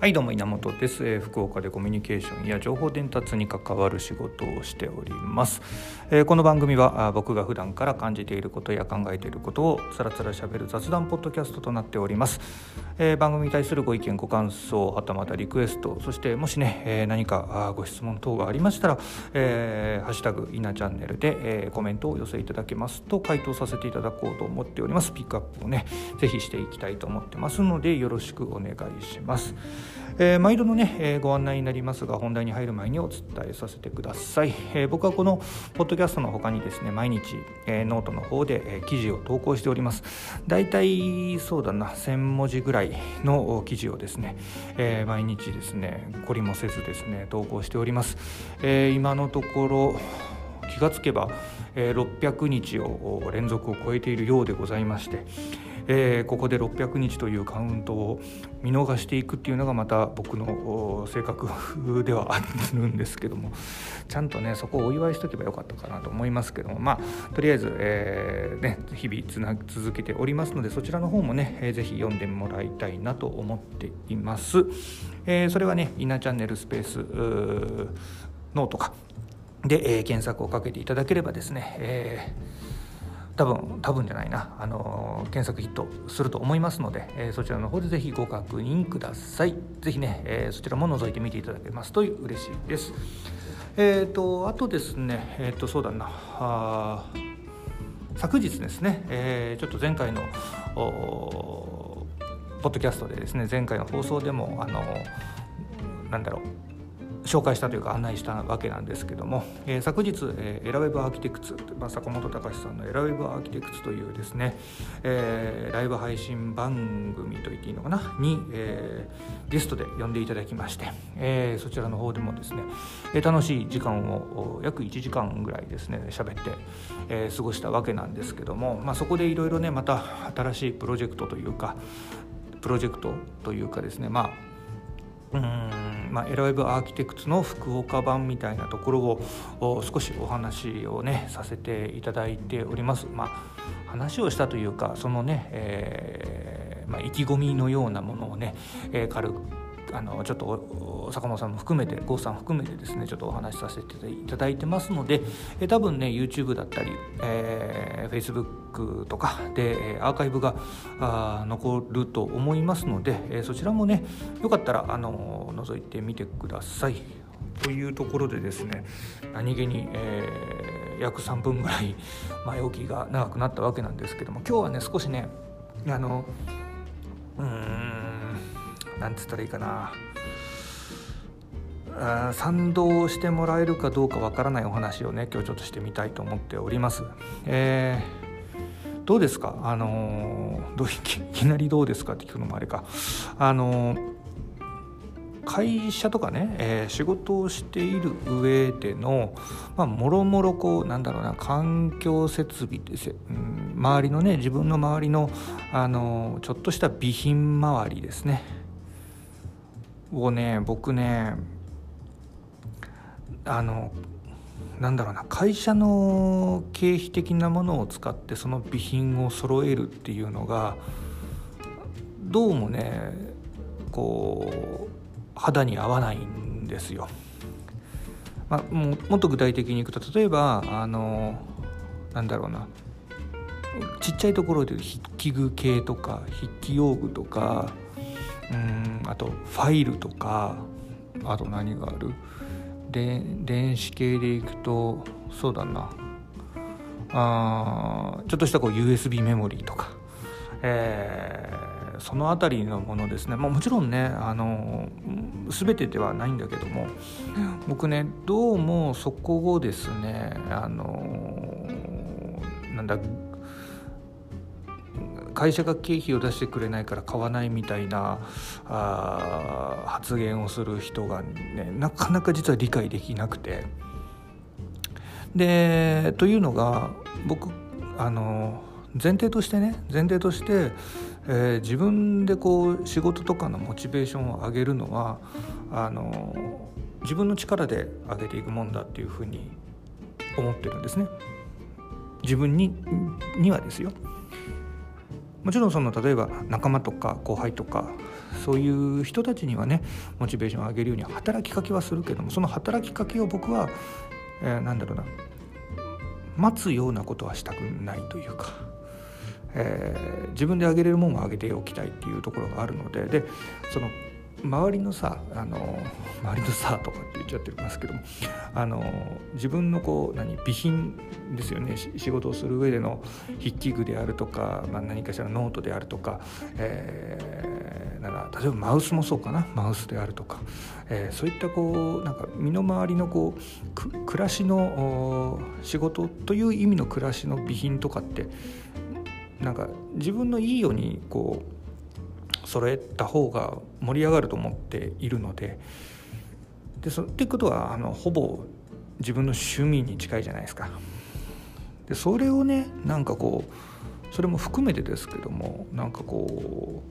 はいどうも稲本です、えー、福岡でコミュニケーションや情報伝達に関わる仕事をしております、えー、この番組はあ僕が普段から感じていることや考えていることをつらつらしゃべる雑談ポッドキャストとなっております、えー、番組に対するご意見ご感想はたまたリクエストそしてもしね、え何かあご質問等がありましたら、えハッシュタグ稲チャンネルで、えコメントをお寄せいただけますと回答させていただこうと思っております。ピックアップをねぜひしていきたいと思ってますのでよろしくお願いします。えー、毎度のね、えー、ご案内になりますが本題に入る前にお伝えさせてください、えー、僕はこのポッドキャストの他にですね毎日、え、ノートの方で、え、記事を投稿しております。だいたいそうだな1000文字ぐらいの記事をですね、え、毎日ですね懲りもせずですね投稿しております、え、今のところ気がつけば、え、600日を連続を超えているようでございましてえー、ここで600日というカウントを見逃していくっていうのがまた僕の性格ではあるんですけどもちゃんとねそこをお祝いしとけばよかったかなと思いますけどもまあとりあえず、えー、ね、日々つな続けておりますのでそちらの方もね、えー、ぜひ読んでもらいたいなと思っています。えー、それはね「イナチャンネルスペースノートか」で、えー、検索をかけていただければですね、えー多分多分じゃないな、あの検索ヒットすると思いますので、えー、そちらの方でぜひご確認ください。ぜひね、えー、そちらも覗いてみていただけます。と嬉しいです。えっ、ー、とあとですねえっ、とそうだな。昨日ですね、えちょっと前回のポッドキャストでですね前回の放送でもあのなんだろう。紹介したというか案内したわけなんですけども、えー、昨日、えー、エラウェブアーキテクツ、まあ、坂本隆さんのエラウェブアーキテクツというですね、えー、ライブ配信番組と言っていいのかなに、えー、ゲストで呼んでいただきまして、えー、そちらの方でもですね、えー、楽しい時間を約1時間ぐらいですね喋って、えー、過ごしたわけなんですけども、まあ、そこでいろいろねまた新しいプロジェクトというかプロジェクトというかですねまあうんまあ、エライブアーキテクツの福岡版みたいなところを少しお話をねさせていただいております。まあ、話をしたというかそのね、えーまあ、意気込みのようなものをね、えー、軽くあのちょっと坂本さんも含めて郷さん含めてですねちょっとお話しさせていただいてますので、え多分ね YouTube だったり、えー、Facebook とかでアーカイブがあ残ると思いますので、えそちらもねよかったらあの覗いてみてください。というところでですね何気に、えー、約3分ぐらい前置きが長くなったわけなんですけども今日はね少しねあのうんなんつったらいいかな賛同してもらえるかどうかわからないお話をね今日ちょっとしてみたいと思っております。えー、どうですか？あのどういきなりどうですかって聞くのもあれか。あの会社とかね、えー、仕事をしている上での、まあ、もろもろこうなんだろうな環境設備です、うん、周りのね自分の周りのあのちょっとした備品周りですねをね僕ねあのなんだろうな会社の経費的なものを使ってその備品を揃えるっていうのがどうもねこう肌に合わないんですよ。まあ、ももっと具体的にいくと例えばあのなんだろうなちっちゃいところで筆記具系とか筆記用具とかうんあとファイルとかあと何がある？で電子系でいくとそうだな。あちょっとしたこう USB メモリーとか、えー、その辺りのものですね、まあ、もちろんねあの全てではないんだけども僕ねどうもそこをですねあのなんだ会社が経費を出してくれないから買わないみたいなあ発言をする人がねなかなか実は理解できなくてでというのが僕あの前提としてね前提として、えー、自分でこう仕事とかのモチベーションを上げるのはあの自分の力で上げていくもんだっていうふうに思ってるんですね。自分ににはですよ。もちろんその例えば仲間とか後輩とかそういう人たちにはねモチベーションを上げるように働きかけはするけどもその働きかけを僕は、えー、なんだろうな待つようなことはしたくないというか、えー、自分であげれるもんはあげておきたいっていうところがあるのででその周りのさあの周りのさとかって言っちゃってますけどもあの自分のこう何備品ですよね。仕事をする上での筆記具であるとか、まあ、何かしらノートであるとか、えー、なんか例えばマウスもそうかな。マウスであるとか、えー、そういったこうなんか身の回りのこう暮らしの仕事という意味の暮らしの備品とかってなんか自分のいいようにこう揃えた方が盛り上がると思っているのででそっていうことはあのほぼ自分の趣味に近いじゃないですか。でそれをねなんかこうそれも含めてですけどもなんかこ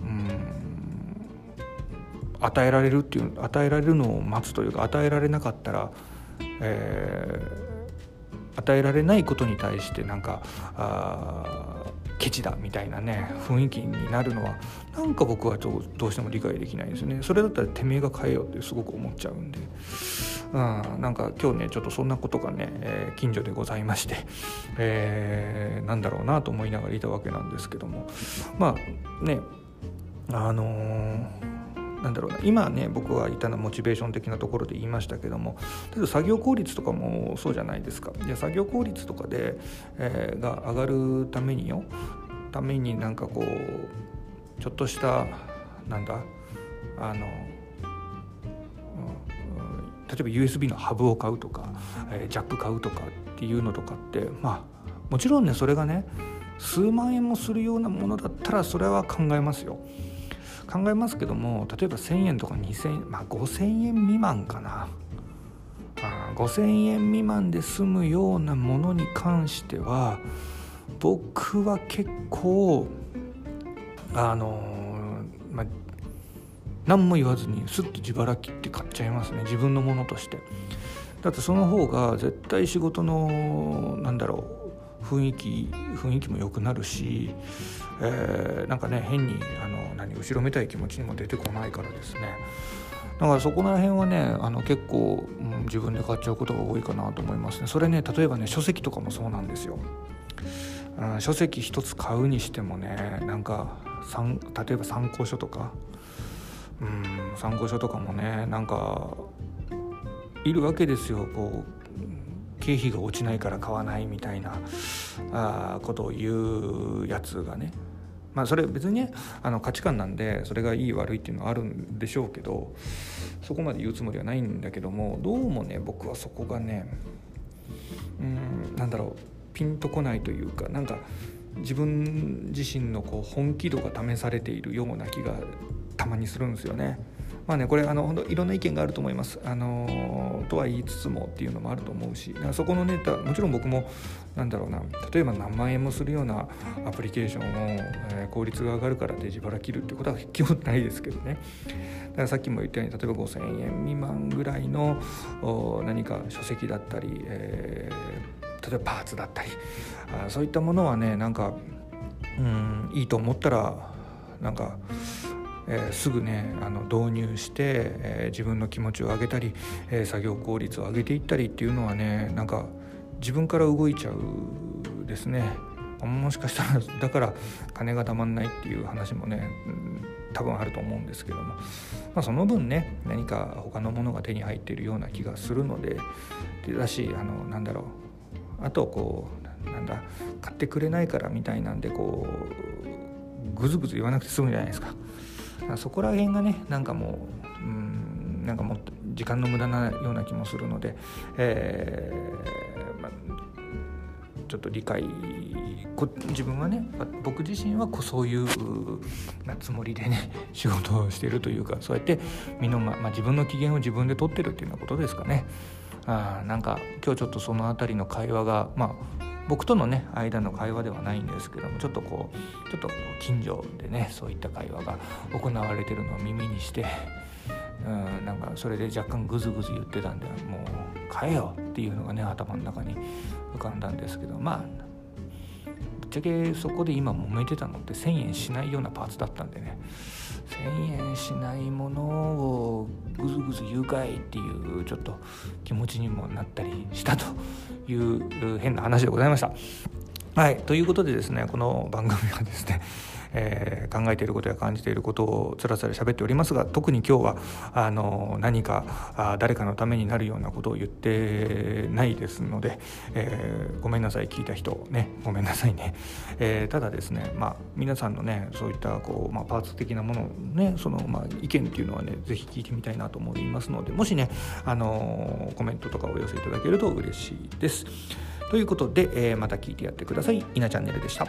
ううん与えられるっていう与えられるのを待つというか与えられなかったら、えー、与えられないことに対してなんかあケチだみたいなね雰囲気になるのはなんか僕はどうしても理解できないですねそれだったらてめえが変えようってすごく思っちゃうんで。うん、なんか今日ねちょっとそんなことがね、えー、近所でございまして、えー、なんだろうなと思いながらいたわけなんですけどもまあねあのーなんだろうな今ね僕はいたのモチベーション的なところで言いましたけども例えば作業効率とかもそうじゃないですかで作業効率とかで、えー、が上がるためによためになんかこうちょっとしたなんだあの、例えば USB のハブを買うとか、えー、ジャック買うとかっていうのとかってまあもちろんねそれがね数万円もするようなものだったらそれは考えますよ。考えますけども例えば1,000円とか2,000円まあ5,000円未満かな。あ5,000円未満で済むようなものに関しては僕は結構あの、まあ何も言わずにすっと自腹切って買っちゃいますね。自分のものとして。だってその方が絶対仕事のなんだろう雰囲気雰囲気も良くなるし、えー、なんかね変にあの何後ろめたい気持ちにも出てこないからですね。だからそこら辺はねあの結構、うん、自分で買っちゃうことが多いかなと思いますね。それね例えばね書籍とかもそうなんですよ、うん、書籍一つ買うにしてもねなんか例えば参考書とかうん参考書とかもねなんかいるわけですよこう。経費が落ちないから買わないみたいなあことを言うやつがねまあそれ別にねあの価値観なんでそれがいい悪いっていうのはあるんでしょうけどそこまで言うつもりはないんだけどもどうもね僕はそこがねうんなんだろうピンとこないというかなんか自分自身のこう本気度が試されているような気がたまにするんですよね。まあねこれあのいろんな意見があると思います。あのとは言いつつもっていうのもあると思うしそこのネタもちろん僕もなんだろうな例えば何万円もするようなアプリケーションを、えー、効率が上がるからで自腹切るっていうことは基本ないですけどねだからさっきも言ったように例えば5,000円未満ぐらいの何か書籍だったり、えー、例えばパーツだったりあそういったものはねなんかうんいいと思ったらなんかえー、すぐねあの導入して、えー、自分の気持ちを上げたり、えー、作業効率を上げていったりっていうのはねなんか自分から動いちゃうですね。もしかしたらだから金がたまんないっていう話もね、うん、多分あると思うんですけども、まあ、その分ね何か他のものが手に入っているような気がするのでだしあのなんだろう。あとこうなんだ買ってくれないからみたいなんでこうぐずぐず言わなくて済むじゃないですか。そこら辺がねなんかもううんなんかもっと時間の無駄なような気もするので、えーまちょっと理解自分はね僕自身はこそういうなつもりでね 仕事をしてるというかそうやって身の、ままあ、自分の機嫌を自分で取ってるっていうようなことですかね。あなんか今日ちょっとその辺りの会話がまあ僕とのね間の会話ではないんですけどもちょっとこうちょっと近所でねそういった会話が行われてるのを耳にしてうんなんかそれで若干グズグズ言ってたんでもう買えよっていうのがね頭の中に浮かんだんですけどまあぶっちゃけそこで今揉めてたのって1,000円しないようなパーツだったんでね1,000円しないものをぐずぐず言うかいっていうちょっと気持ちにもなったりしたという変な話でございました。はいということでですねこの番組はですね えー、考えていることや感じていることをつらつら喋っておりますが特に今日はあの何かあ誰かのためになるようなことを言ってないですので、えー、ごめんなさい聞いた人ねごめんなさいね、えー、ただですねまあ皆さんのねそういったこう、まあ、パーツ的なものねその、まあ、意見っていうのはね是非聞いてみたいなと思いますのでもしねあのコメントとかお寄せいただけると嬉しいです。ということで、えー、また聞いてやってください。稲チャンネルでした。